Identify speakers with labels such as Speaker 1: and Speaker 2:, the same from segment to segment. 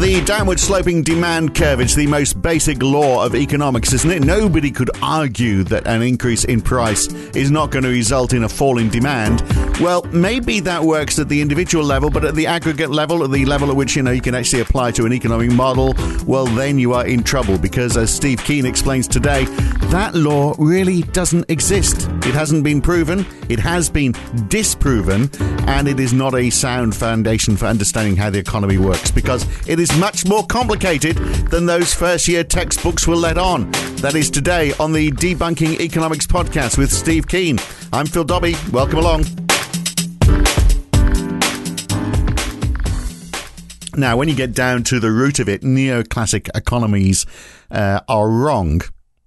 Speaker 1: The downward sloping demand curve is the most basic law of economics, isn't it? Nobody could argue that an increase in price is not going to result in a fall in demand. Well, maybe that works at the individual level, but at the aggregate level, at the level at which you know you can actually apply to an economic model, well, then you are in trouble because, as Steve Keen explains today, that law really doesn't exist. It hasn't been proven, it has been disproven, and it is not a sound foundation for understanding how the economy works because it is much more complicated than those first year textbooks will let on. That is today on the Debunking Economics podcast with Steve Keen. I'm Phil Dobbie. Welcome along. Now, when you get down to the root of it, neoclassic economies uh, are wrong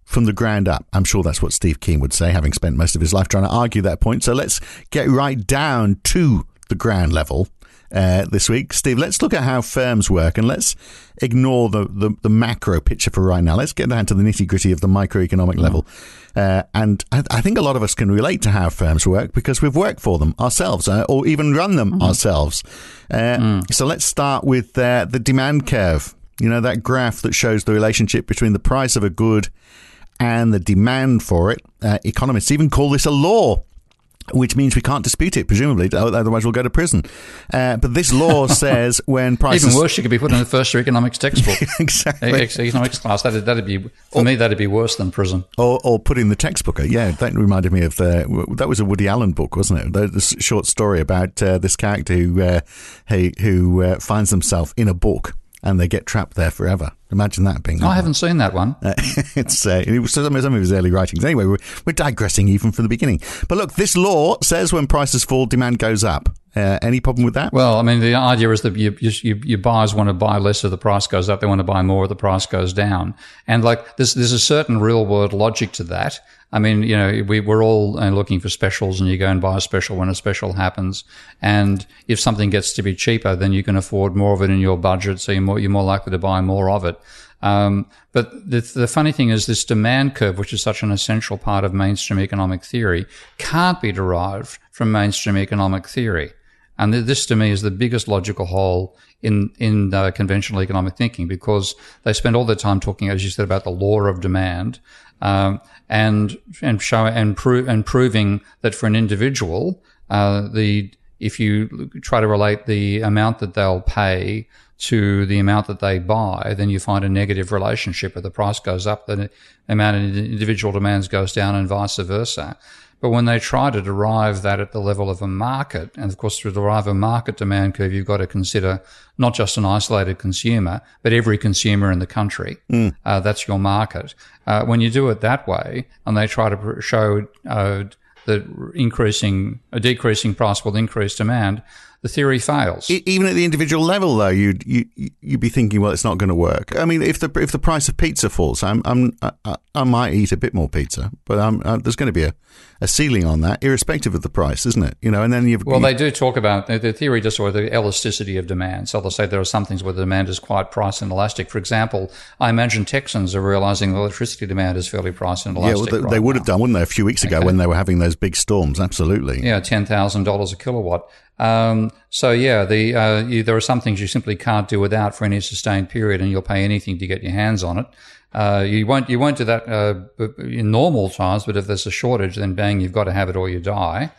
Speaker 1: from the ground up. I'm sure that's what Steve Keen would say, having spent most of his life trying to argue that point. So let's get right down to the ground level uh, this week. Steve, let's look at how firms work and let's ignore the, the, the macro picture for right now. Let's get down to the nitty gritty of the microeconomic level. Uh, and I, I think a lot of us can relate to how firms work because we've worked for them ourselves uh, or even run them ourselves. Uh, So let's start with uh, the demand curve. You know, that graph that shows the relationship between the price of a good and the demand for it. Uh, economists even call this a law which means we can't dispute it, presumably, otherwise we'll go to prison. Uh, but this law says when prices
Speaker 2: Even worse, you could be put in the first year economics textbook.
Speaker 1: exactly,
Speaker 2: Ex- economics class. That'd, that'd be for me. That'd be worse than prison.
Speaker 1: or, or put in the textbook. Uh, Yeah, that reminded me of the that was a Woody Allen book, wasn't it? The, the short story about uh, this character who uh, who, who uh, finds himself in a book and they get trapped there forever. Imagine that being.
Speaker 2: I haven't seen that one.
Speaker 1: Uh, it's uh, it was some, some of his early writings. Anyway, we're, we're digressing even from the beginning. But look, this law says when prices fall, demand goes up. Uh, any problem with that?
Speaker 2: Well, I mean, the idea is that you, you, you buyers want to buy less if the price goes up. They want to buy more if the price goes down. And like, there's, there's a certain real world logic to that. I mean, you know, we, we're all uh, looking for specials and you go and buy a special when a special happens. And if something gets to be cheaper, then you can afford more of it in your budget. So you're more, you're more likely to buy more of it. Um, but the, the funny thing is this demand curve, which is such an essential part of mainstream economic theory, can't be derived from mainstream economic theory. And th- this to me is the biggest logical hole in, in uh, conventional economic thinking because they spend all their time talking, as you said, about the law of demand, um, and, and show, and pro- and proving that for an individual, uh, the, if you try to relate the amount that they'll pay to the amount that they buy, then you find a negative relationship. If the price goes up, the amount of individual demands goes down and vice versa. But when they try to derive that at the level of a market, and of course, to derive a market demand curve, you've got to consider not just an isolated consumer, but every consumer in the country. Uh, that's your market. Uh, when you do it that way, and they try to show uh, that increasing, a decreasing price will increase demand, the theory fails.
Speaker 1: Even at the individual level, though, you'd you, you'd be thinking, well, it's not going to work. I mean, if the if the price of pizza falls, I'm, I'm I, I might eat a bit more pizza, but I'm, uh, there's going to be a, a ceiling on that, irrespective of the price, isn't it? You know, and then you've
Speaker 2: Well, they do talk about the the theory just or the elasticity of demand. So they'll say there are some things where the demand is quite price inelastic. For example, I imagine Texans are realizing the electricity demand is fairly price
Speaker 1: yeah,
Speaker 2: inelastic.
Speaker 1: well, they,
Speaker 2: right
Speaker 1: they would
Speaker 2: now.
Speaker 1: have done, wouldn't they, a few weeks ago when they were having those big storms? Absolutely.
Speaker 2: Yeah, ten thousand dollars a kilowatt. Um, so yeah, the uh, you, there are some things you simply can't do without for any sustained period, and you'll pay anything to get your hands on it. Uh, you won't you won't do that uh, in normal times, but if there's a shortage, then bang, you've got to have it or you die.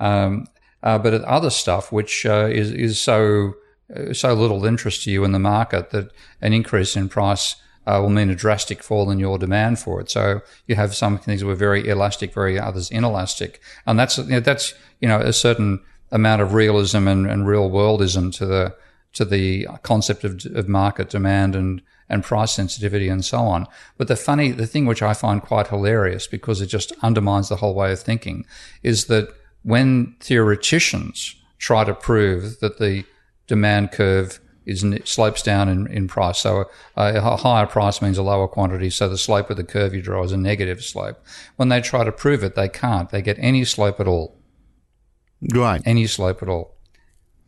Speaker 2: Um, uh, but other stuff, which uh, is is so uh, so little interest to you in the market that an increase in price will mean a drastic fall in your demand for it. So you have some things that were very elastic, very others inelastic, and that's you know, that's you know a certain amount of realism and, and real worldism to the to the concept of, of market demand and and price sensitivity and so on. But the funny, the thing which I find quite hilarious because it just undermines the whole way of thinking is that when theoreticians try to prove that the demand curve is slopes down in, in price. So a, a, higher price means a lower quantity. So the slope of the curve you draw is a negative slope. When they try to prove it, they can't. They get any slope at all.
Speaker 1: Right.
Speaker 2: Any slope at all.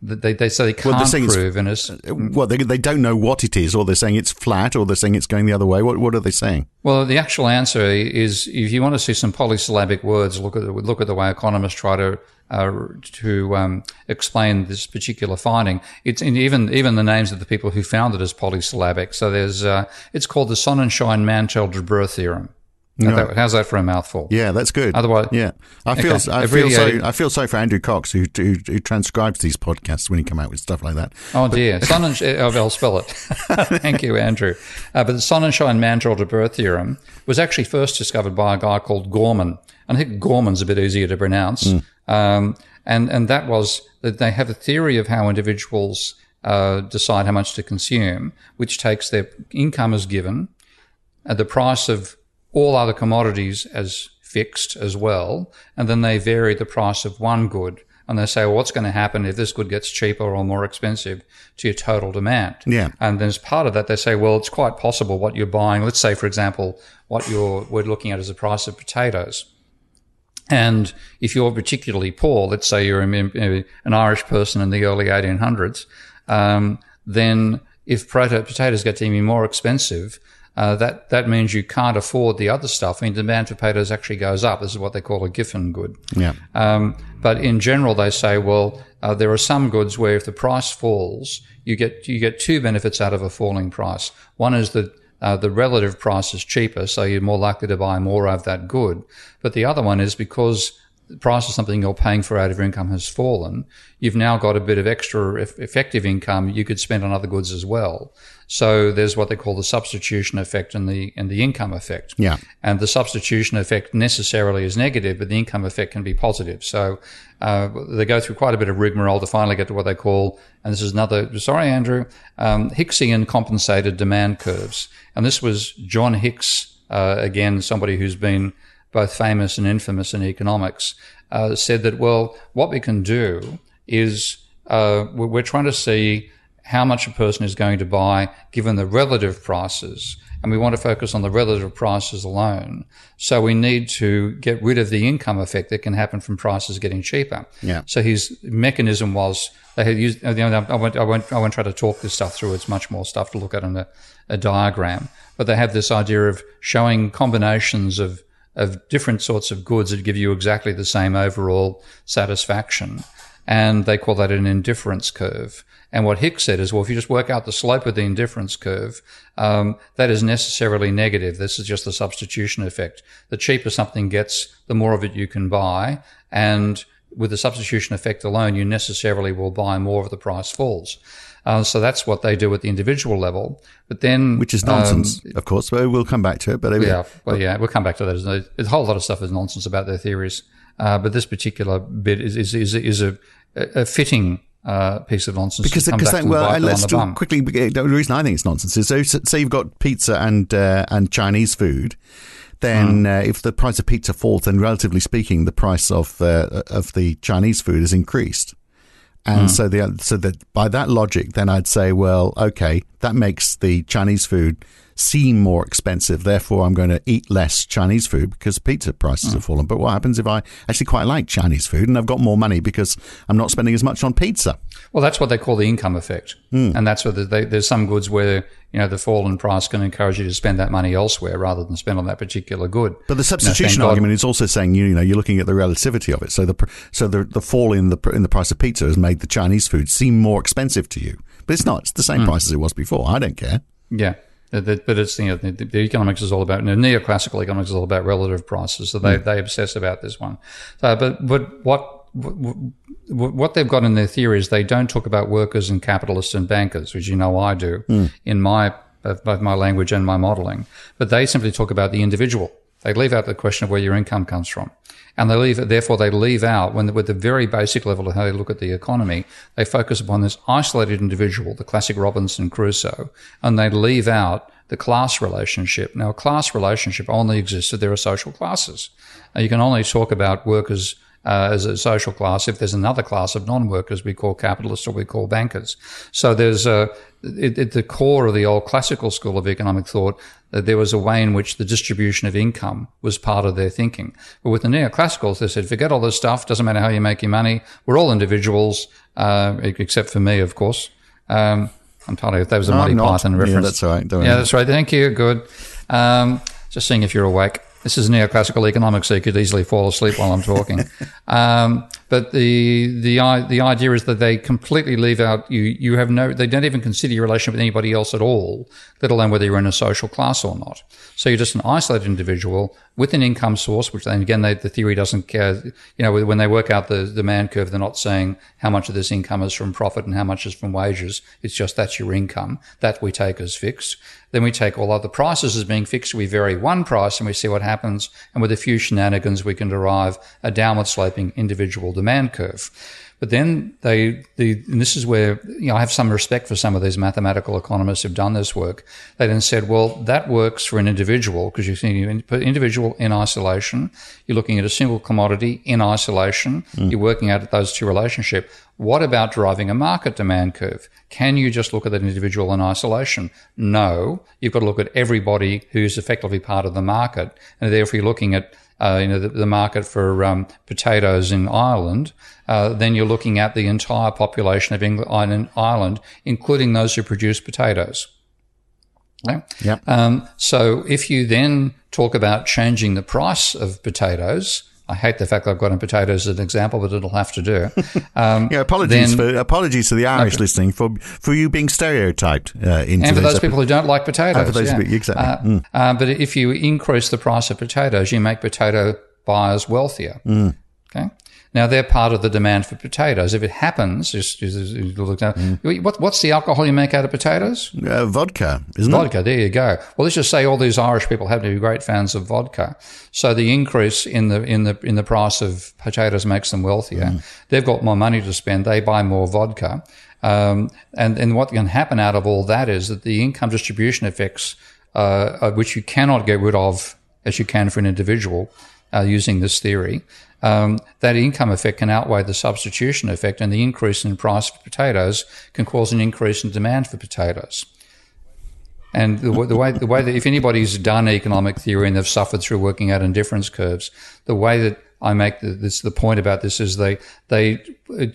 Speaker 2: They, they say they can't
Speaker 1: well, they're
Speaker 2: prove, and it's
Speaker 1: well, they, they don't know what it is, or they're saying it's flat, or they're saying it's going the other way. What what are they saying?
Speaker 2: Well, the actual answer is if you want to see some polysyllabic words, look at the, look at the way economists try to uh, to um, explain this particular finding. It's even even the names of the people who found it as polysyllabic. So there's uh, it's called the Sonnenschein Mantel-Debreu theorem. No. How's that for a mouthful?
Speaker 1: Yeah, that's good.
Speaker 2: Otherwise,
Speaker 1: yeah, I feel okay. I feel so I feel sorry for Andrew Cox who, who, who transcribes these podcasts when he come out with stuff like that.
Speaker 2: Oh dear, Sonnenschein. oh, I'll spell it. Thank you, Andrew. Uh, but the sun and Sonnenschein Mantel-Debreu theorem was actually first discovered by a guy called Gorman. And I think Gorman's a bit easier to pronounce. Mm. Um, and and that was that they have a theory of how individuals uh, decide how much to consume, which takes their income as given, and the price of all other commodities as fixed as well, and then they vary the price of one good. And they say, well, what's going to happen if this good gets cheaper or more expensive to your total demand?
Speaker 1: Yeah.
Speaker 2: And then as part of that, they say, well, it's quite possible what you're buying. Let's say, for example, what you're, we're looking at is the price of potatoes. And if you're particularly poor, let's say you're an Irish person in the early 1800s, um, then if potatoes get to be more expensive, uh, that that means you can't afford the other stuff. I mean, demand for potatoes actually goes up. This is what they call a Giffen good.
Speaker 1: Yeah.
Speaker 2: Um, but in general, they say, well, uh, there are some goods where if the price falls, you get you get two benefits out of a falling price. One is that uh, the relative price is cheaper, so you're more likely to buy more of that good. But the other one is because the price of something you're paying for out of your income has fallen, you've now got a bit of extra effective income you could spend on other goods as well. So there's what they call the substitution effect and the and the income effect.
Speaker 1: Yeah.
Speaker 2: And the substitution effect necessarily is negative, but the income effect can be positive. So uh, they go through quite a bit of rigmarole to finally get to what they call, and this is another. Sorry, Andrew, um, Hicksian compensated demand curves, and this was John Hicks uh, again, somebody who's been both famous and infamous in economics, uh, said that, well, what we can do is uh, we're trying to see how much a person is going to buy given the relative prices. And we want to focus on the relative prices alone. So we need to get rid of the income effect that can happen from prices getting cheaper.
Speaker 1: Yeah.
Speaker 2: So his mechanism was they had used, you know, I won't, I won't, I won't try to talk this stuff through. It's much more stuff to look at in a, a diagram, but they have this idea of showing combinations of of different sorts of goods that give you exactly the same overall satisfaction. And they call that an indifference curve. And what Hicks said is, well, if you just work out the slope of the indifference curve, um, that is necessarily negative. This is just the substitution effect. The cheaper something gets, the more of it you can buy. And with the substitution effect alone, you necessarily will buy more if the price falls. Uh, so that's what they do at the individual level. But then,
Speaker 1: which is nonsense, um, of course. But we'll come back to it. But
Speaker 2: yeah, well, yeah, we'll come back to that. There's a whole lot of stuff is nonsense about their theories. Uh, but this particular bit is is is, is a, a fitting uh, piece of nonsense.
Speaker 1: Because, because they, well, let's do quickly. The reason I think it's nonsense is so say you've got pizza and uh, and Chinese food. Then, mm. uh, if the price of pizza falls, then relatively speaking, the price of uh, of the Chinese food is increased. And mm. so the so that by that logic, then I'd say, well, okay, that makes the Chinese food seem more expensive. Therefore, I'm going to eat less Chinese food because pizza prices mm. have fallen. But what happens if I actually quite like Chinese food and I've got more money because I'm not spending as much on pizza?
Speaker 2: Well, that's what they call the income effect, mm. and that's where they, there's some goods where you know the fall in price can encourage you to spend that money elsewhere rather than spend on that particular good.
Speaker 1: But the substitution argument is also saying you know you're looking at the relativity of it. So the so the the fall in the in the price of pizza has made the Chinese food seem more expensive to you, but it's not. It's the same mm. price as it was before. I don't care.
Speaker 2: Yeah. But it's you know, the, the economics is all about you know, neoclassical economics is all about relative prices, so they, mm. they obsess about this one. Uh, but but what what they've got in their theory is they don't talk about workers and capitalists and bankers, which you know I do mm. in my both my language and my modeling. But they simply talk about the individual. They leave out the question of where your income comes from. And they leave, therefore, they leave out, when with the very basic level of how they look at the economy, they focus upon this isolated individual, the classic Robinson Crusoe, and they leave out the class relationship. Now, a class relationship only exists if there are social classes. Now, you can only talk about workers uh, as a social class. If there's another class of non-workers, we call capitalists or we call bankers. So there's a, at the core of the old classical school of economic thought, that there was a way in which the distribution of income was part of their thinking. But with the neoclassicals, they said, forget all this stuff. Doesn't matter how you make your money. We're all individuals, uh, except for me, of course. Um, I'm you, that was a
Speaker 1: No,
Speaker 2: Monty. Python
Speaker 1: Yeah,
Speaker 2: reference.
Speaker 1: that's all right. Don't
Speaker 2: yeah,
Speaker 1: worry.
Speaker 2: that's right. Thank you. Good. Um, just seeing if you're awake. This is neoclassical economics, so you could easily fall asleep while I'm talking. um, but the the i- the idea is that they completely leave out you. You have no. They don't even consider your relationship with anybody else at all, let alone whether you're in a social class or not. So you're just an isolated individual with an income source, which then again, they, the theory doesn't care. You know, when they work out the demand curve, they're not saying how much of this income is from profit and how much is from wages. It's just that's your income. That we take as fixed. Then we take all other prices as being fixed. We vary one price and we see what happens. And with a few shenanigans, we can derive a downward sloping individual demand curve. But then they, the, and this is where, you know, I have some respect for some of these mathematical economists who've done this work. They then said, well, that works for an individual because you see an individual in isolation. You're looking at a single commodity in isolation. Hmm. You're working out those two relationship. What about driving a market demand curve? Can you just look at that individual in isolation? No. You've got to look at everybody who's effectively part of the market. And therefore you're looking at uh, you know, the, the market for um, potatoes in Ireland, uh, then you're looking at the entire population of England, and Ireland, including those who produce potatoes. Okay?
Speaker 1: Yep.
Speaker 2: Um, so if you then talk about changing the price of potatoes, I hate the fact that I've got in potatoes as an example, but it'll have to do. Um,
Speaker 1: Yeah, apologies
Speaker 2: then-
Speaker 1: for apologies to the Irish listening for for you being stereotyped uh, into
Speaker 2: and for those people who don't like potatoes.
Speaker 1: For those
Speaker 2: yeah.
Speaker 1: people- exactly.
Speaker 2: Uh, uh, but if you increase the price of potatoes, you make potato buyers wealthier.
Speaker 1: Mm.
Speaker 2: Okay. Now they're part of the demand for potatoes. If it happens, just, just, just look down.
Speaker 1: Mm.
Speaker 2: What, what's the alcohol you make out of potatoes?
Speaker 1: uh, vodka, isn't
Speaker 2: Vodka, there you go. Well, let's just say all these Irish people happen to be great fans of vodka. So the increase in the in the in the price of potatoes makes them wealthier. They've got more money to spend. They buy more vodka. Um, and and what can happen out of all that is that the income distribution effects, uh, uh, which you cannot get rid of as you can for an individual, uh, using this theory. Um, that income effect can outweigh the substitution effect, and the increase in price for potatoes can cause an increase in demand for potatoes. And the, the way the way that if anybody's done economic theory and they've suffered through working out indifference curves, the way that I make the, this the point about this is they they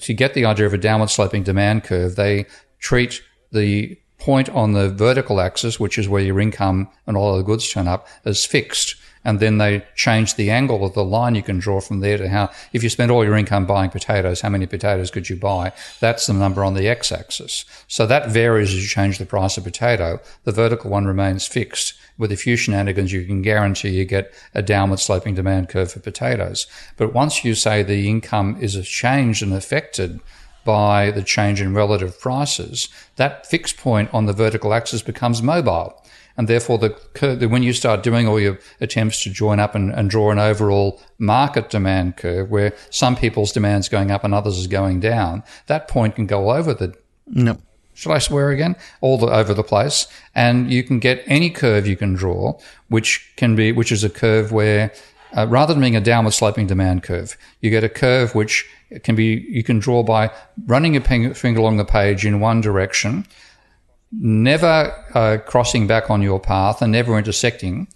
Speaker 2: to get the idea of a downward sloping demand curve, they treat the point on the vertical axis, which is where your income and all the goods turn up, as fixed. And then they change the angle of the line you can draw from there to how, if you spend all your income buying potatoes, how many potatoes could you buy? That's the number on the x axis. So that varies as you change the price of potato. The vertical one remains fixed. With a few shenanigans, you can guarantee you get a downward sloping demand curve for potatoes. But once you say the income is changed and affected by the change in relative prices, that fixed point on the vertical axis becomes mobile. And therefore, the, the when you start doing all your attempts to join up and, and draw an overall market demand curve where some people's demand's going up and others is going down, that point can go over the
Speaker 1: No.
Speaker 2: should I swear again? All the, over the place. And you can get any curve you can draw, which can be, which is a curve where, uh, rather than being a downward sloping demand curve, you get a curve which can be, you can draw by running your ping- finger along the page in one direction, never uh, crossing back on your path and never intersecting.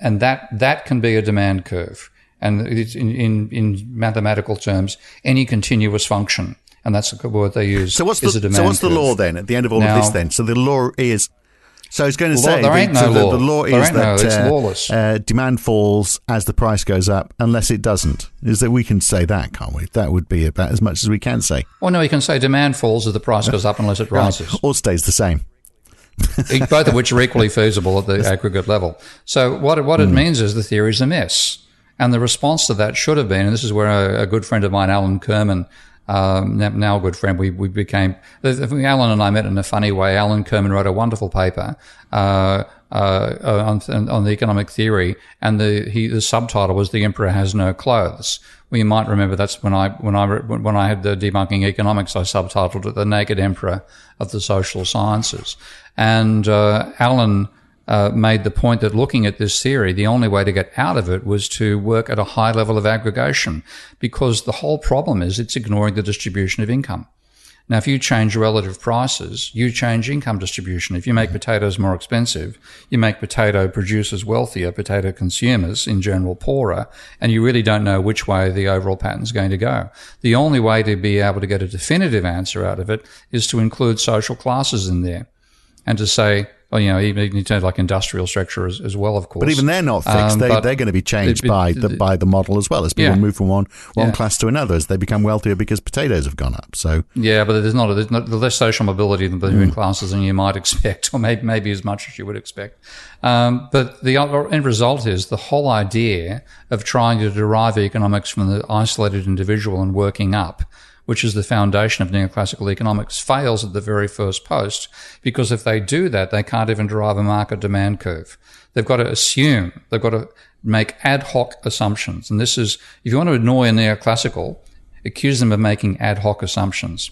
Speaker 2: And that, that can be a demand curve. And it's in, in, in mathematical terms, any continuous function. And that's the word they use.
Speaker 1: So what's
Speaker 2: is a
Speaker 1: the so what's the
Speaker 2: curve.
Speaker 1: law then at the end of all
Speaker 2: Now-
Speaker 1: of this then? So the law is so I was going to say
Speaker 2: there
Speaker 1: the,
Speaker 2: ain't
Speaker 1: so
Speaker 2: no
Speaker 1: the,
Speaker 2: law.
Speaker 1: the law
Speaker 2: There
Speaker 1: is
Speaker 2: no-
Speaker 1: that
Speaker 2: it's
Speaker 1: uh,
Speaker 2: lawless.
Speaker 1: uh, demand falls as the price goes up unless it doesn't. Is that we can say that, can't we? That would be about as much as we can say.
Speaker 2: Well, no, you can say demand falls as the price goes up unless it rises.
Speaker 1: Or stays the same.
Speaker 2: both of which are equally feasible at the aggregate level. So what it, what it means is the theory is a mess. And the response to that should have been, and this is where a, a good friend of mine, Alan Kirman, um, now, a good friend, we, we became, Alan and I met in a funny way. Alan Kirman wrote a wonderful paper, uh, uh, on, on the economic theory, and the he, the subtitle was "The Emperor Has No Clothes." Well, you might remember that's when I when I when I had the debunking economics, I subtitled it "The Naked Emperor of the Social Sciences," and uh, Alan uh, made the point that looking at this theory, the only way to get out of it was to work at a high level of aggregation, because the whole problem is it's ignoring the distribution of income. Now, if you change relative prices, you change income distribution. If you make potatoes more expensive, you make potato producers wealthier, potato consumers in general poorer, and you really don't know which way the overall pattern is going to go. The only way to be able to get a definitive answer out of it is to include social classes in there and to say, you know, even in terms of like industrial structure as, as well, of course.
Speaker 1: But even they're not fixed.
Speaker 2: Um,
Speaker 1: they, they're going to be changed
Speaker 2: it-
Speaker 1: by
Speaker 2: it-
Speaker 1: the by the model as well as people
Speaker 2: Yeah.
Speaker 1: move from one one
Speaker 2: Yeah.
Speaker 1: class to another as they become wealthier because potatoes have gone up. So
Speaker 2: Yeah, but there's not, there's not there's less social mobility
Speaker 1: Mm.
Speaker 2: between classes than you might expect, or maybe, maybe as much as you would expect. Um, but the end result is the whole idea of trying to derive economics from the isolated individual and working up, which is the foundation of neoclassical economics, fails at the very first post because if they do that, they can't even derive a market demand curve. They've got to assume, they've got to make ad hoc assumptions. And this is, if you want to annoy a neoclassical, accuse them of making ad hoc assumptions.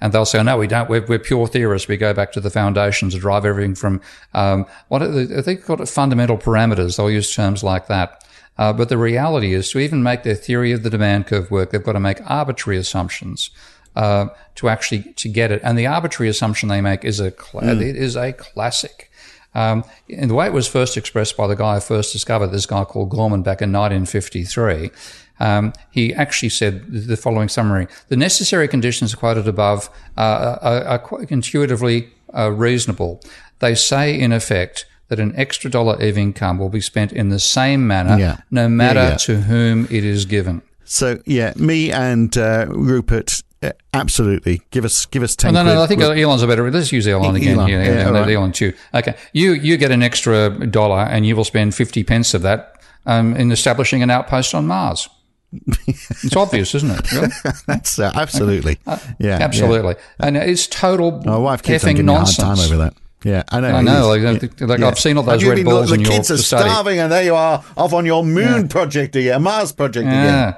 Speaker 2: And they'll say, oh, no, we don't. We're, we're pure theorists. We go back to the foundations drive everything from, um, what are they, think they call it fundamental parameters. They'll use terms like that. Uh, but the reality is to even make their theory of the demand curve work, they've got to make arbitrary assumptions. Uh, to actually to get it, and the arbitrary assumption they make is a cla- it is a classic. Um, and the way it was first expressed by the guy who first discovered this guy called Gorman back in 1953, um, he actually said the following summary: the necessary conditions quoted above uh, are, are quite intuitively uh, reasonable. They say, in effect, that an extra dollar of income will be spent in the same manner,
Speaker 1: Yeah.
Speaker 2: no matter
Speaker 1: Yeah, yeah.
Speaker 2: to whom it is given.
Speaker 1: so yeah, me and uh, Rupert uh, absolutely give us give us
Speaker 2: Oh,
Speaker 1: ten.
Speaker 2: no, no,
Speaker 1: quid.
Speaker 2: I think Elon's a better. Let's use Elon again.
Speaker 1: Elon,
Speaker 2: here.
Speaker 1: yeah,
Speaker 2: Yeah,
Speaker 1: all right.
Speaker 2: Elon too. Okay, you you get an extra dollar, and you will spend fifty pence of that um, in establishing an outpost on Mars. it's obvious, isn't it? Really?
Speaker 1: That's uh, absolutely yeah, yeah.
Speaker 2: Absolutely, and it's total
Speaker 1: My wife keeps on giving me a hard time over that. Yeah, I know.
Speaker 2: I know, like, like I've seen all those red
Speaker 1: been-
Speaker 2: balls
Speaker 1: The kids are starving, and there you are off on your moon project again, Mars project again.
Speaker 2: Yeah.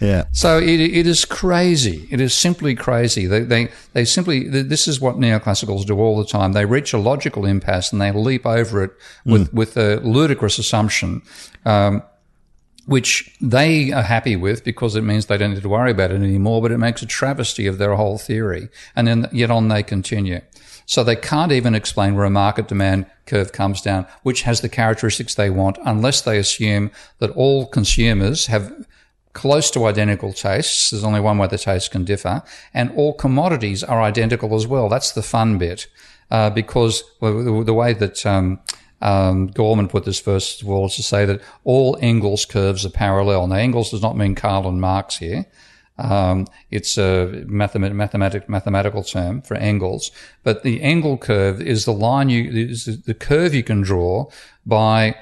Speaker 1: Yeah.
Speaker 2: So it, it is crazy. It is simply crazy. They, they, they simply, this is what neoclassicals do all the time. They reach a logical impasse and they leap over it with, with a ludicrous assumption, um, which they are happy with because it means they don't need to worry about it anymore, but it makes a travesty of their whole theory. And then yet on they continue. So they can't even explain where a market demand curve comes down, which has the characteristics they want, unless they assume that all consumers have close to identical tastes. There's only one way the tastes can differ. And all commodities are identical as well. That's the fun bit. Uh, because the, way that, um, um, Gorman put this first of all is to say that all Engels curves are parallel. Now, Engels does not mean Karl and Marx here. Um, it's a mathemat- mathematic, mathematical term for angles, but the angle curve is the line you, is the curve you can draw by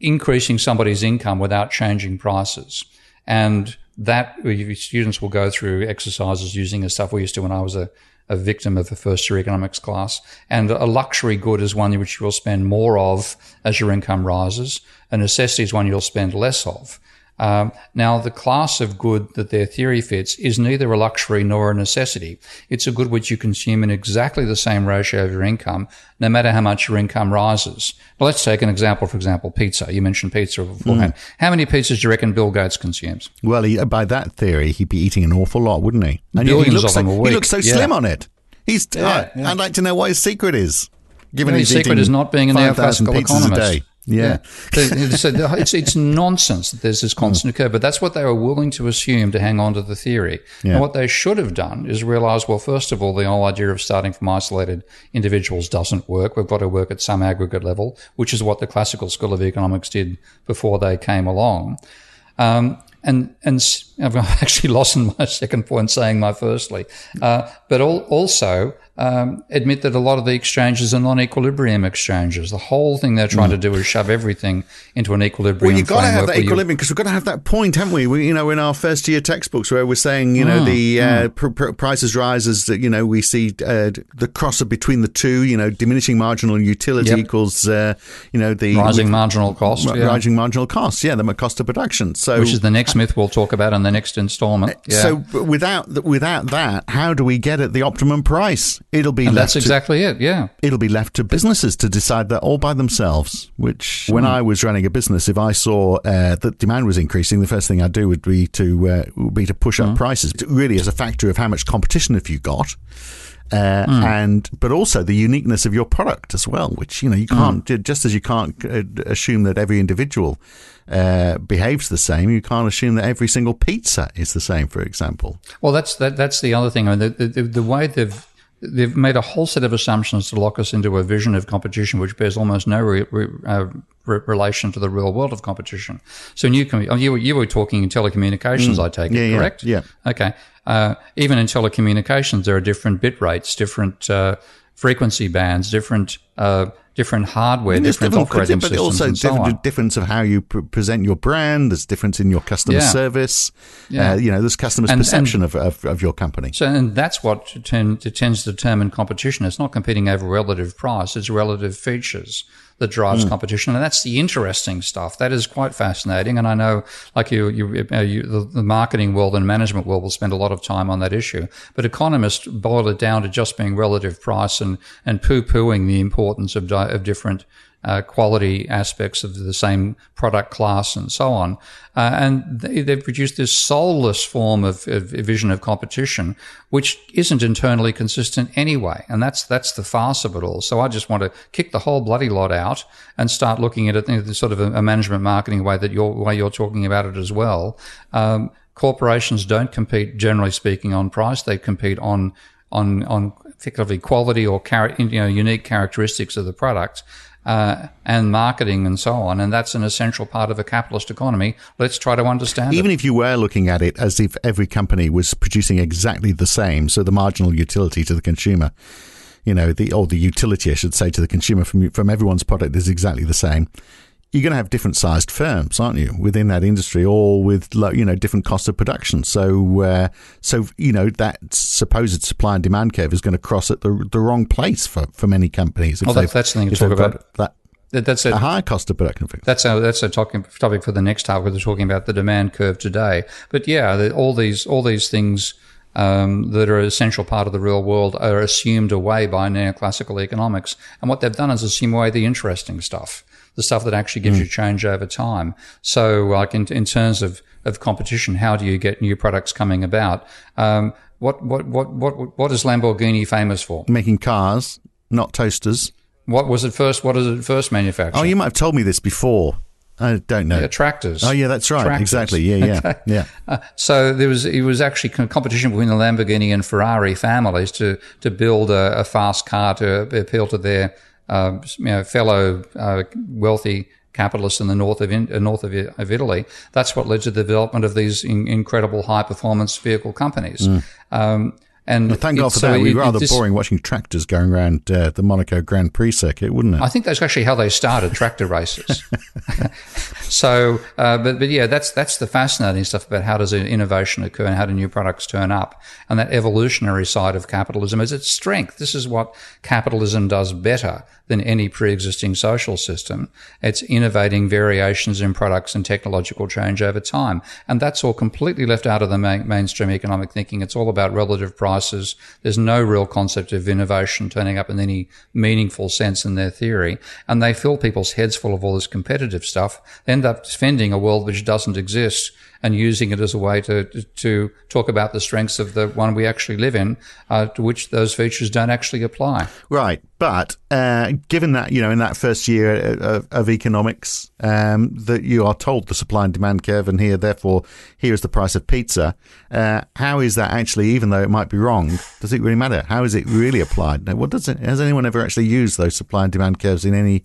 Speaker 2: increasing somebody's income without changing prices. And that students will go through exercises using the stuff we used to when I was a, a victim of a first year economics class. And a luxury good is one which you will spend more of as your income rises. A necessity is one you'll spend less of. Um, now, the class of good that their theory fits is neither a luxury nor a necessity. It's a good which you consume in exactly the same ratio of your income, no matter how much your income rises. Let's take an example, for example, pizza. You mentioned pizza beforehand. How many pizzas do you reckon Bill Gates consumes?
Speaker 1: Well, he, by that theory, he'd be eating an awful lot, wouldn't he? And he looks
Speaker 2: of
Speaker 1: so,
Speaker 2: them a
Speaker 1: He looks so
Speaker 2: Yeah.
Speaker 1: slim on it. He's.
Speaker 2: Yeah,
Speaker 1: I, I'd like to know what his secret is. Given
Speaker 2: Yeah, his secret is not being a
Speaker 1: 5,000
Speaker 2: neoclassical economist.
Speaker 1: Day. Yeah.
Speaker 2: So it's, it's nonsense that there's this constant curve, but that's what they were willing to assume to hang on to the theory.
Speaker 1: Yeah.
Speaker 2: And what they should have done is realize, well, first of all, the whole idea of starting from isolated individuals doesn't work. We've got to work at some aggregate level, which is what the classical school of economics did before they came along. Um, and and I've actually lost in my second point saying my firstly, uh, but al- also um, admit that a lot of the exchanges are non-equilibrium exchanges. The whole thing they're trying to do is shove everything into an equilibrium.
Speaker 1: Well, you've got to have that equilibrium because we've got to have that point, haven't we? we you know, in our first year textbooks where we're saying, you know,
Speaker 2: Hmm,
Speaker 1: the uh, pr- pr- prices rise as, you know, we see uh, the crosser between the two, you know, diminishing marginal utility
Speaker 2: Yep.
Speaker 1: equals, uh, you know, the
Speaker 2: rising
Speaker 1: with-
Speaker 2: marginal cost,
Speaker 1: ri-
Speaker 2: yeah.
Speaker 1: rising marginal costs. Yeah, the cost of production. So,
Speaker 2: which is the next myth we'll talk about in the next instalment. Yeah.
Speaker 1: so without th- without that, how do we get at the optimum price? It'll be
Speaker 2: And
Speaker 1: left
Speaker 2: that's
Speaker 1: to-
Speaker 2: exactly it. Yeah.
Speaker 1: it'll be left to businesses to decide that all by themselves. Which, when I was running a business, if I saw uh, that demand was increasing, the first thing I'd do would be to uh, would be to push up prices. It really, as a factor of how much competition have you got. Uh, and but also the uniqueness of your product as well, which you know you can't ju- just as you can't uh, assume that every individual uh, behaves the same, you can't assume that every single pizza is the same. For example,
Speaker 2: Well, that's that, that's the other thing. I mean, the, the, the way they've they've made a whole set of assumptions to lock us into a vision of competition which bears almost no re, re, uh, re, relation to the real world of competition. So, new oh, you were, you were talking in telecommunications, I take
Speaker 1: Mm. Yeah,
Speaker 2: it,
Speaker 1: yeah,
Speaker 2: correct?
Speaker 1: yeah.
Speaker 2: Okay. Uh, even in telecommunications, there are different bit rates, different uh, frequency bands, different uh, different hardware,
Speaker 1: There's
Speaker 2: different operating
Speaker 1: but
Speaker 2: systems,
Speaker 1: also
Speaker 2: and so
Speaker 1: different,
Speaker 2: on.
Speaker 1: difference of how you pr- present your brand. There's difference in your customer
Speaker 2: Yeah.
Speaker 1: service.
Speaker 2: Yeah.
Speaker 1: Uh, you know, there's customers'
Speaker 2: And-
Speaker 1: perception of, of, of your company.
Speaker 2: So, and that's what tend, tends to determine competition. It's not competing over relative price; it's relative features that drives competition, and that's the interesting stuff. That is quite fascinating. And I know, like you, you, uh, you the, the marketing world and management world will spend a lot of time on that issue. But economists boil it down to just being relative price and and poo pooing the importance of di- of different uh, quality aspects of the same product class and so on. Uh, and they, they've produced this soulless form of, of vision of competition, which isn't internally consistent anyway. And that's, that's the farce of it all. So I just want to kick the whole bloody lot out and start looking at it in sort of a, a management marketing way that you're, way you're talking about it as well. Um, corporations don't compete, generally speaking, on price. They compete on, on, on effectively quality or you know, unique characteristics of the product uh, and marketing and so on. And that's an essential part of a capitalist economy. Let's try to understand
Speaker 1: Even
Speaker 2: it.
Speaker 1: if you were looking at it as if every company was producing exactly the same, so the marginal utility to the consumer, you know, the or the utility, I should say, to the consumer from from everyone's product is exactly the same. You're going to have different sized firms, aren't you, within that industry, all with you know different costs of production. So, uh, so you know that supposed supply and demand curve is going to cross at the the wrong place for, for many companies.
Speaker 2: Well, that- that's the thing to talk about.
Speaker 1: That
Speaker 2: That- That's
Speaker 1: a
Speaker 2: a,
Speaker 1: higher cost of production.
Speaker 2: that's a, that's a talking, topic for the next topic. We're talking about the demand curve today. But yeah, all these, all these things, um, that are an essential part of the real world are assumed away by neoclassical economics. And what they've done is assume away the interesting stuff, the stuff that actually gives you change over time. So like in, in terms of, of competition, how do you get new products coming about? Um, what, what, what, what, what is Lamborghini famous for?
Speaker 1: Making cars, not toasters.
Speaker 2: What was it first? What is it first manufactured?
Speaker 1: Oh, you might have told me this before. I don't know.
Speaker 2: Yeah, tractors.
Speaker 1: Oh, yeah, that's right.
Speaker 2: Tractors.
Speaker 1: Exactly. Yeah, yeah,
Speaker 2: Okay.
Speaker 1: yeah.
Speaker 2: Uh, so there was it was actually competition between the Lamborghini and Ferrari families to to build a, a fast car to appeal to their uh, you know, fellow uh, wealthy capitalists in the north of in, uh, north of, of Italy. That's what led to the development of these in, incredible high performance vehicle companies. Um, and.
Speaker 1: Well, thank God for
Speaker 2: so
Speaker 1: that. It'd be
Speaker 2: it- it
Speaker 1: rather
Speaker 2: just-
Speaker 1: boring watching tractors going around uh, the Monaco Grand Prix circuit, wouldn't it?
Speaker 2: I think that's actually how they started tractor races. so, uh, but but yeah, that's that's the fascinating stuff about how does innovation occur and how do new products turn up, and that evolutionary side of capitalism is its strength. This is what capitalism does better than any pre-existing social system. It's innovating variations in products and technological change over time, and that's all completely left out of the main, mainstream economic thinking. It's all about relative prices. There's no real concept of innovation turning up in any meaningful sense in their theory, and they fill people's heads full of all this competitive stuff. They end up defending a world which doesn't exist and using it as a way to to talk about the strengths of the one we actually live in, uh, to which those features don't actually apply.
Speaker 1: Right, but uh, given that you know in that first year of, of economics um, that you are told the supply and demand curve, and here therefore here is the price of pizza. Uh, how is that actually, even though it might be wrong, does it really matter? How is it really applied? Now, what does it? Has anyone ever actually used those supply and demand curves in any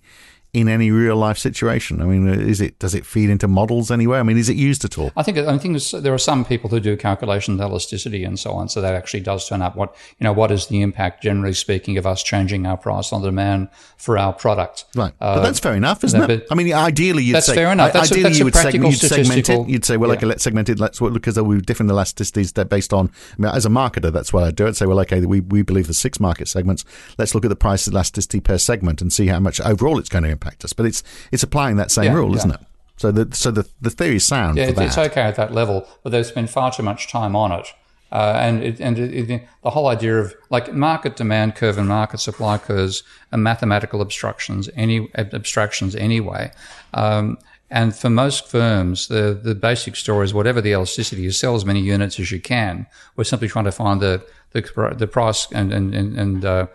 Speaker 1: in any real life situation? I mean, uh, is it does it feed into models anywhere? I mean, is it used at all?
Speaker 2: I think I think there are some people who do calculations, elasticity, and so on. So that actually does turn up. What you know, what is the impact, generally speaking, of us changing our price on demand for our product?
Speaker 1: Right, uh, but that's fair enough, isn't
Speaker 2: no,
Speaker 1: it? I mean, ideally, you'd
Speaker 2: That's
Speaker 1: say
Speaker 2: fair enough. That's a-
Speaker 1: ideally
Speaker 2: that's a
Speaker 1: you would,
Speaker 2: practical
Speaker 1: you'd segment it. You'd say, well,
Speaker 2: Yeah.
Speaker 1: okay, let's segment it. Let's because there will be different elasticities that based on. I mean, as a marketer, that's what I do. I'd say, well, okay, we we believe the six market segments. Let's look at the price elasticity per segment and see how much overall it's going to impact us. But it's it's applying that same
Speaker 2: Yeah,
Speaker 1: rule,
Speaker 2: yeah.
Speaker 1: isn't it? So the so the the theory is sound
Speaker 2: Yeah,
Speaker 1: for
Speaker 2: it-
Speaker 1: that.
Speaker 2: it's okay at that level, but they've spent far too much time on it Uh, and it, and it, it, the whole idea of like market demand curve and market supply curves are mathematical abstractions, any abstractions anyway. Um, and for most firms, the, the basic story is whatever the elasticity you sell as many units as you can. We're simply trying to find the the, the price and and and, and uh,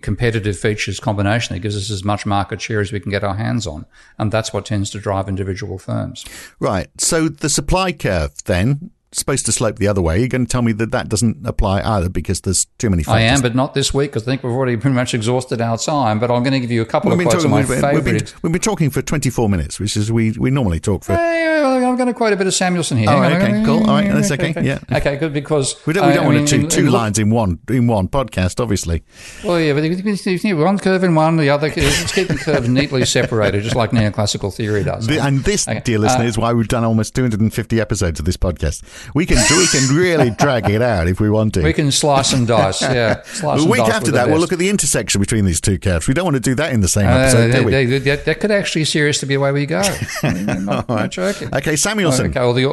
Speaker 2: competitive features combination that gives us as much market share as we can get our hands on. And that's what tends to drive individual firms.
Speaker 1: Right. So the supply curve then supposed to slope the other way. You're going to tell me that that doesn't apply either because there's too many factors.
Speaker 2: I am, but not this week because I think we've already pretty much exhausted our time. But I'm going to give you a couple we've of quotes talking, of my
Speaker 1: we've,
Speaker 2: favourite.
Speaker 1: We've been, we've been, talking for 24 minutes, which is we, we normally talk for.
Speaker 2: Hey, I'm going to quote a bit of Samuelson here.
Speaker 1: Oh, okay, cool. All right, that's okay. Yeah.
Speaker 2: Okay, good because
Speaker 1: we don't, we don't uh, want to two, two lines in one in one podcast, obviously.
Speaker 2: Well, yeah, but one curve in one, the other. Let's keep the curves neatly separated, just like neoclassical theory does.
Speaker 1: The, and this, okay. dear listener, uh, is why we've done almost 250 episodes of this podcast. We can we can really drag it out if we want to.
Speaker 2: We can slice and dice. Yeah.
Speaker 1: Slice the week after that, we'll look at the intersection between these two curves. We don't want to do that in the same uh, episode, uh, do we?
Speaker 2: They, that could actually seriously be the way we go. not, not joking.
Speaker 1: Okay, Samuelson.
Speaker 2: Okay, the,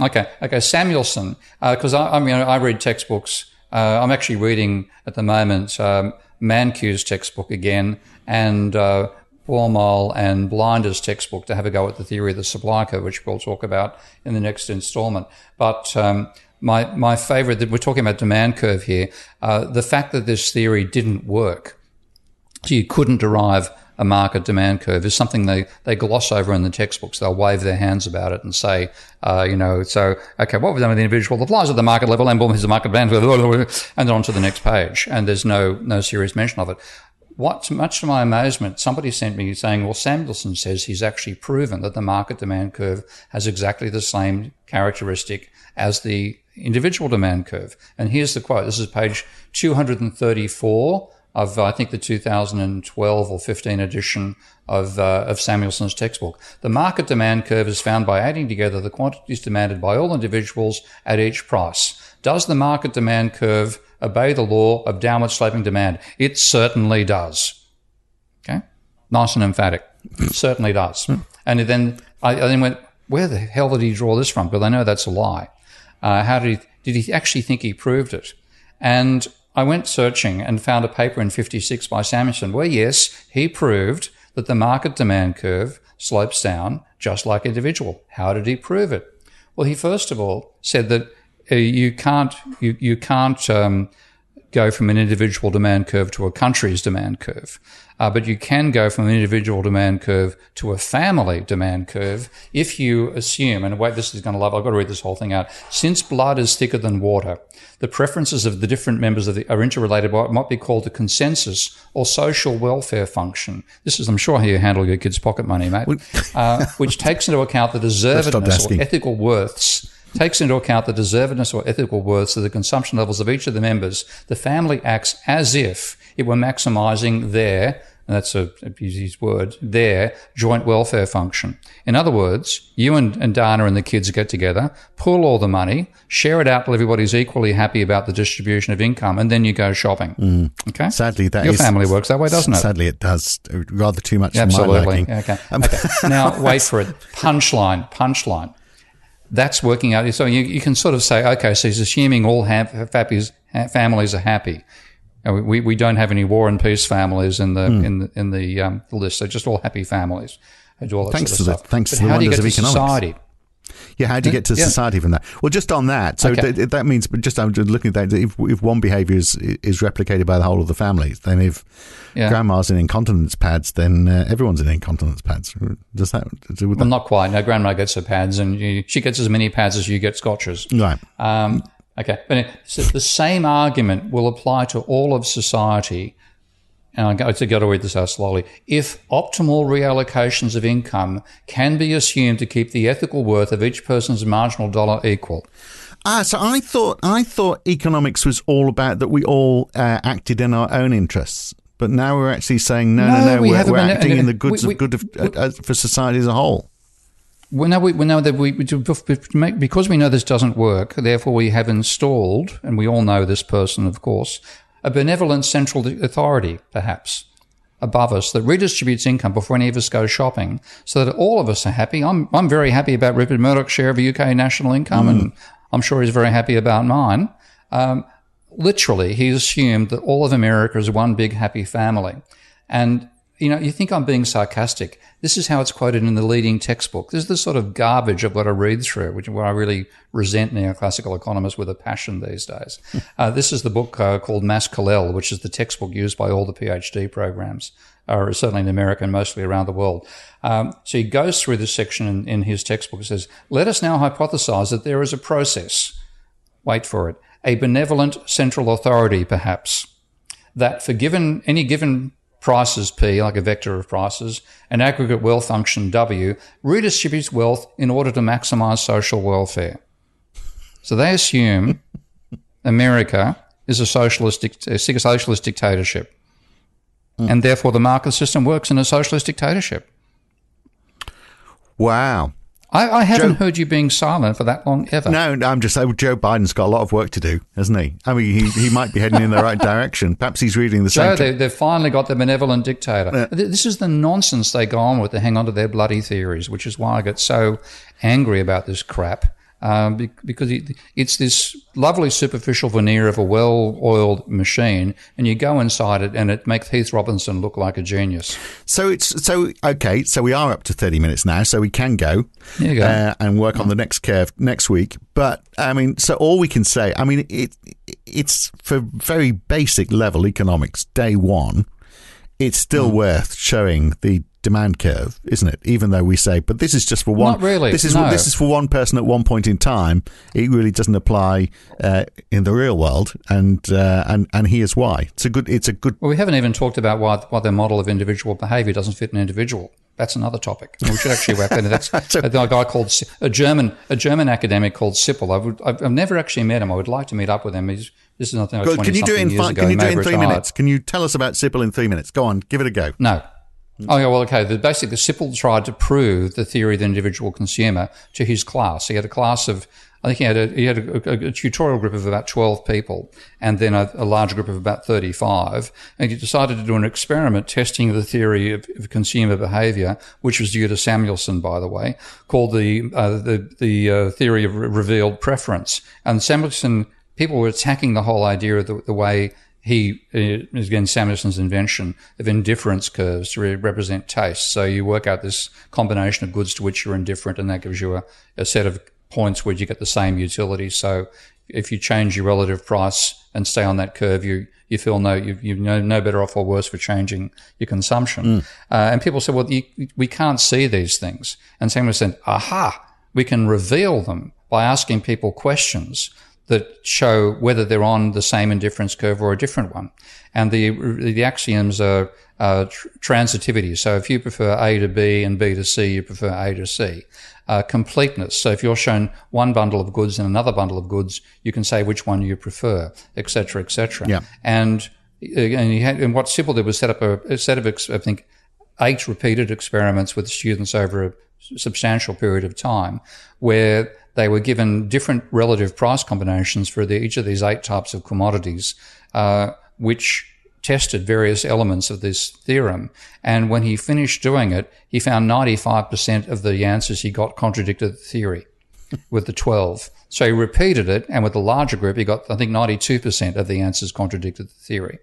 Speaker 2: okay, okay, Samuelson. Because uh, I, I mean, I read textbooks. Uh, I'm actually reading at the moment um, textbook again, and uh, Baumol and Blinder's textbook to have a go at the theory of the supply curve, which we'll talk about in the next installment. But um, my my favorite that we're talking about demand curve here, uh, the fact that this theory didn't work, so you couldn't derive a market demand curve is something they, they gloss over in the textbooks. They'll wave their hands about it and say, uh, you know, so, okay, what we've done with the individual The applies at the market level and boom, here's the market demand curve, and then on to the next page. And there's no, no serious mention of it. What, much to my amazement, somebody sent me saying, well, Samuelson says he's actually proven that the market demand curve has exactly the same characteristic as the individual demand curve. And here's the quote. This is page 234 of, I think, the 2012 or 15 edition of, uh, of Samuelson's textbook. The market demand curve is found by adding together the quantities demanded by all individuals at each price. Does the market demand curve obey the law of downward sloping demand? It certainly does. Okay? Nice and emphatic. Certainly does. And then I, I then went, where the hell did he draw this from? Because I know that's a lie. Uh, how did he, did he actually think he proved it? And I went searching and found a paper in 56 by Samuelson where, yes, he proved that the market demand curve slopes down just like individual. How did he prove it? Well, he first of all said that uh, you can't, you, you can't, um, go from an individual demand curve to a country's demand curve. Uh, but you can go from an individual demand curve to a family demand curve if you assume, and wait, this is going to love, I've got to read this whole thing out. Since blood is thicker than water, the preferences of the different members of the, are interrelated by what might be called a consensus or social welfare function. This is, I'm sure, how you handle your kids' pocket money, mate, uh, which takes into account the deservedness or ethical worths takes into account the deservedness or ethical worths of the consumption levels of each of the members, the family acts as if it were maximizing their and that's a, a his word, their joint welfare function. In other words, you and, and Dana and the kids get together, pool all the money, share it out till everybody's equally happy about the distribution of income, and then you go shopping. Mm. Okay.
Speaker 1: Sadly, that
Speaker 2: your
Speaker 1: is,
Speaker 2: family works that way, doesn't it?
Speaker 1: Sadly, it does. Rather too much.
Speaker 2: Absolutely. Okay. okay. now, wait for it. Punchline. Punchline that's working out. So you, you can sort of say, okay, so he's assuming all ha- families are happy. We, we don't have any war and peace families in the mm. in the, in the, um, list. They're just all happy families. do all that
Speaker 1: thanks
Speaker 2: sort
Speaker 1: of
Speaker 2: to
Speaker 1: the. Thanks
Speaker 2: but
Speaker 1: to the
Speaker 2: how
Speaker 1: wonders
Speaker 2: do you
Speaker 1: get
Speaker 2: to society?
Speaker 1: Yeah, how do you get to yeah. society from that? Well, just on that, so okay. th- that means just I'm just looking at that. If, if one behaviour is is replicated by the whole of the family, then if yeah. grandma's in incontinence pads, then uh, everyone's in incontinence pads. Does that?
Speaker 2: Well, that? not quite. No, grandma gets her pads, and you, she gets as many pads as you get scotches.
Speaker 1: Right.
Speaker 2: Um, okay, but so the same argument will apply to all of society and I got to go read this out slowly. If optimal reallocations of income can be assumed to keep the ethical worth of each person's marginal dollar equal.
Speaker 1: Ah, so I thought I thought economics was all about that we all uh, acted in our own interests, but now we're actually saying no, no, no, no we are we're acting in the goods we, we, of good of, uh, for society as a whole.
Speaker 2: Well, now we, we know that we, because we know this doesn't work, therefore we have installed, and we all know this person, of course, a benevolent central authority, perhaps, above us that redistributes income before any of us go shopping so that all of us are happy. I'm, I'm very happy about Rupert Murdoch's share of UK national income mm. and I'm sure he's very happy about mine. Um, literally, he assumed that all of America is one big happy family. And, you know, you think I'm being sarcastic. This is how it's quoted in the leading textbook. This is the sort of garbage I've got to read through, which is where I really resent neoclassical economists with a passion these days. uh, this is the book uh, called Mas-Colell, which is the textbook used by all the PhD programs, or certainly in America and mostly around the world. Um, so he goes through this section in, in his textbook and says, let us now hypothesize that there is a process. Wait for it. A benevolent central authority, perhaps, that for given any given prices P, like a vector of prices, and aggregate wealth function W, redistributes wealth in order to maximize social welfare. So they assume America is a socialist, a socialist dictatorship. Hmm. And therefore the market system works in a socialist dictatorship.
Speaker 1: Wow.
Speaker 2: I, I haven't
Speaker 1: Joe-
Speaker 2: heard you being silent for that long ever.
Speaker 1: No, no, I'm just saying Joe Biden's got a lot of work to do, hasn't he? I mean, he, he might be heading in the right direction. Perhaps he's reading the
Speaker 2: Joe,
Speaker 1: same.
Speaker 2: they, they've finally got the benevolent dictator. Th- This is the nonsense they go on with to hang on to their bloody theories, which is why I get so angry about this crap. Um, because it, it's this lovely superficial veneer of a well-oiled machine, and you go inside it, and it makes Heath Robinson look like a genius.
Speaker 1: So it's so okay. So we are up to thirty minutes now, so we can go,
Speaker 2: go.
Speaker 1: Uh, and work on the next curve next week. But I mean, so all we can say, I mean, it it's for very basic level economics. Day one, it's still
Speaker 2: Hmm.
Speaker 1: worth showing the demand curve, isn't it? Even though we say, but this is just for one.
Speaker 2: Not really,
Speaker 1: This is
Speaker 2: no.
Speaker 1: this is for one person at one point in time. It really doesn't apply uh, in the real world, and uh, and and here's why. It's a good. It's a good.
Speaker 2: Well, we haven't even talked about why, why their model of individual behaviour doesn't fit an individual. That's another topic. We should actually wrap that. That's a guy called a German a German academic called Sippel. I would, I've, I've never actually met him. I would like to meet up with him. He's, this is nothing like
Speaker 1: Can you do it in five. Can you do it in three
Speaker 2: retired.
Speaker 1: minutes? Can you tell us about Sippel in three minutes? Go on, give it a go.
Speaker 2: No. Oh, yeah, well, okay. The, basically, Sippel tried to prove the theory of the individual consumer to his class. He had a class of, I think he had a, he had a, a, a tutorial group of about 12 people and then a, a large group of about 35. And he decided to do an experiment testing the theory of, of consumer behavior, which was due to Samuelson, by the way, called the, uh, the, the uh, theory of re- revealed preference. And Samuelson, people were attacking the whole idea of the, the way he uh, is again Samuelson's invention of indifference curves to represent taste. So you work out this combination of goods to which you're indifferent, and that gives you a, a set of points where you get the same utility. So if you change your relative price and stay on that curve, you you feel no you you no, no better off or worse for changing your consumption. Uh, and people say, well, you, we can't see these things. And Samuelson, said, aha, we can reveal them by asking people questions that show whether they're on the same indifference curve or a different one. And the the axioms are uh, tr- transitivity. So if you prefer A to B and B to C, you prefer A to C. Uh, completeness. So if you're shown one bundle of goods and another bundle of goods, you can say which one you prefer, etc., etc.
Speaker 1: Yeah.
Speaker 2: And uh, and, had, and what Sippel did was set up a, a set of ex- I think eight repeated experiments with students over a substantial period of time where they were given different relative price combinations for the, each of these eight types of commodities, uh, which tested various elements of this theorem. And when he finished doing it, he found 95% of the answers he got contradicted the theory with the 12. So he repeated it, and with the larger group, he got, I think, 92% of the answers contradicted the theory.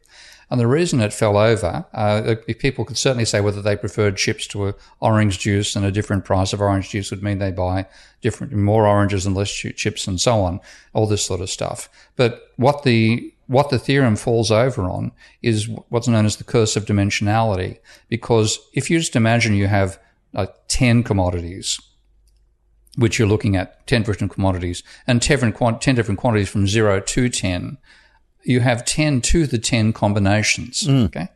Speaker 2: And the reason it fell over, uh, people could certainly say whether they preferred chips to orange juice and a different price of orange juice would mean they buy different, more oranges and less chips and so on, all this sort of stuff. But what the, what the theorem falls over on is what's known as the curse of dimensionality. Because if you just imagine you have uh, 10 commodities, which you're looking at 10 different commodities and 10 different, quant- 10 different quantities from 0 to 10, you have 10 to the 10 combinations. Okay.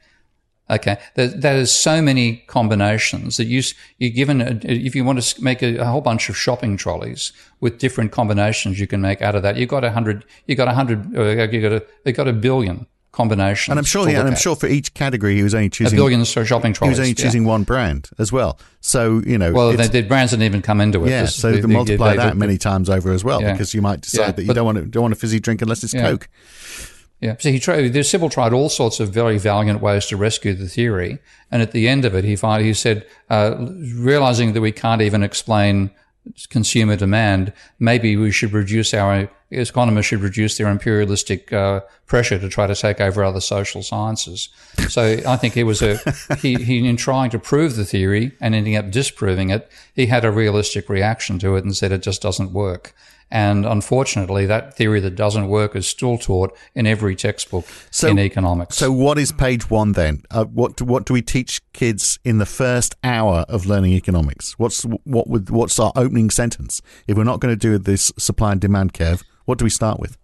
Speaker 2: Okay. There, that is so many combinations that you, you're given, a, if you want to make a, a whole bunch of shopping trolleys with different combinations you can make out of that, you've got a hundred, you've got a hundred, uh, you've got a, you've got a billion combinations.
Speaker 1: And I'm sure, yeah, and I'm
Speaker 2: at.
Speaker 1: sure for each category he was only choosing
Speaker 2: a billion shopping
Speaker 1: he was only
Speaker 2: yeah.
Speaker 1: choosing one brand as well. So you know,
Speaker 2: Well, the, the brands didn't even come into it.
Speaker 1: yeah. So you can multiply
Speaker 2: they-
Speaker 1: that
Speaker 2: the-
Speaker 1: many times over as well
Speaker 2: Yeah.
Speaker 1: because you might decide
Speaker 2: Yeah,
Speaker 1: that you
Speaker 2: but-
Speaker 1: don't want to don't want a fizzy drink unless it's
Speaker 2: Yeah.
Speaker 1: Coke.
Speaker 2: Yeah. So he tried, Sippel tried all sorts of very valiant ways to rescue the theory. And at the end of it, he finally, he said, uh, realizing that we can't even explain consumer demand, maybe we should reduce our economists should reduce their imperialistic uh, pressure to try to take over other social sciences. So I think he was a he, he in trying to prove the theory and ending up disproving it, he had a realistic reaction to it and said it just doesn't work. And unfortunately, that theory that doesn't work is still taught in every textbook
Speaker 1: So-
Speaker 2: in economics.
Speaker 1: So, what is page one then? Uh, what do, what do we teach kids in the first hour of learning economics? What's what would what's our opening sentence? If we're not going to do this supply and demand curve, what do we start with?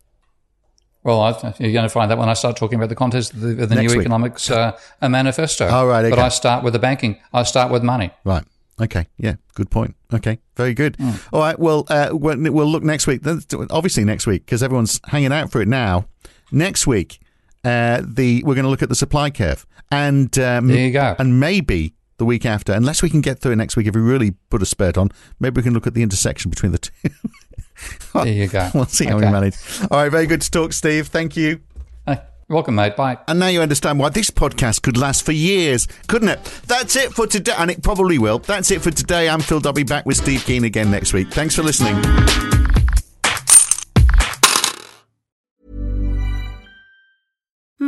Speaker 2: Well, I, you're going to find that when I start talking about the context of the, the new
Speaker 1: week.
Speaker 2: economics uh, a manifesto.
Speaker 1: Oh, right,
Speaker 2: But. I start with the banking. I start with money.
Speaker 1: Right. Okay. Yeah. Good point. Okay. Very good.
Speaker 2: Hmm.
Speaker 1: All right. Well, uh, we'll look next week. Obviously next week because everyone's hanging out for it now. Next week, uh, the we're going to look at the supply curve, and um,
Speaker 2: There you go.
Speaker 1: and maybe the week after, unless we can get through it next week, if we really put a spurt on, maybe we can look at the intersection between the two.
Speaker 2: There you go.
Speaker 1: we'll see how we manage. All right. Very good to talk, Steve. Thank you.
Speaker 2: Hey, welcome, mate. Bye.
Speaker 1: And now you understand why this podcast could last for years, couldn't it? That's it for today, and it probably will. That's it for today. I'm Phil. Be back with Steve Keen again next week. Thanks for listening.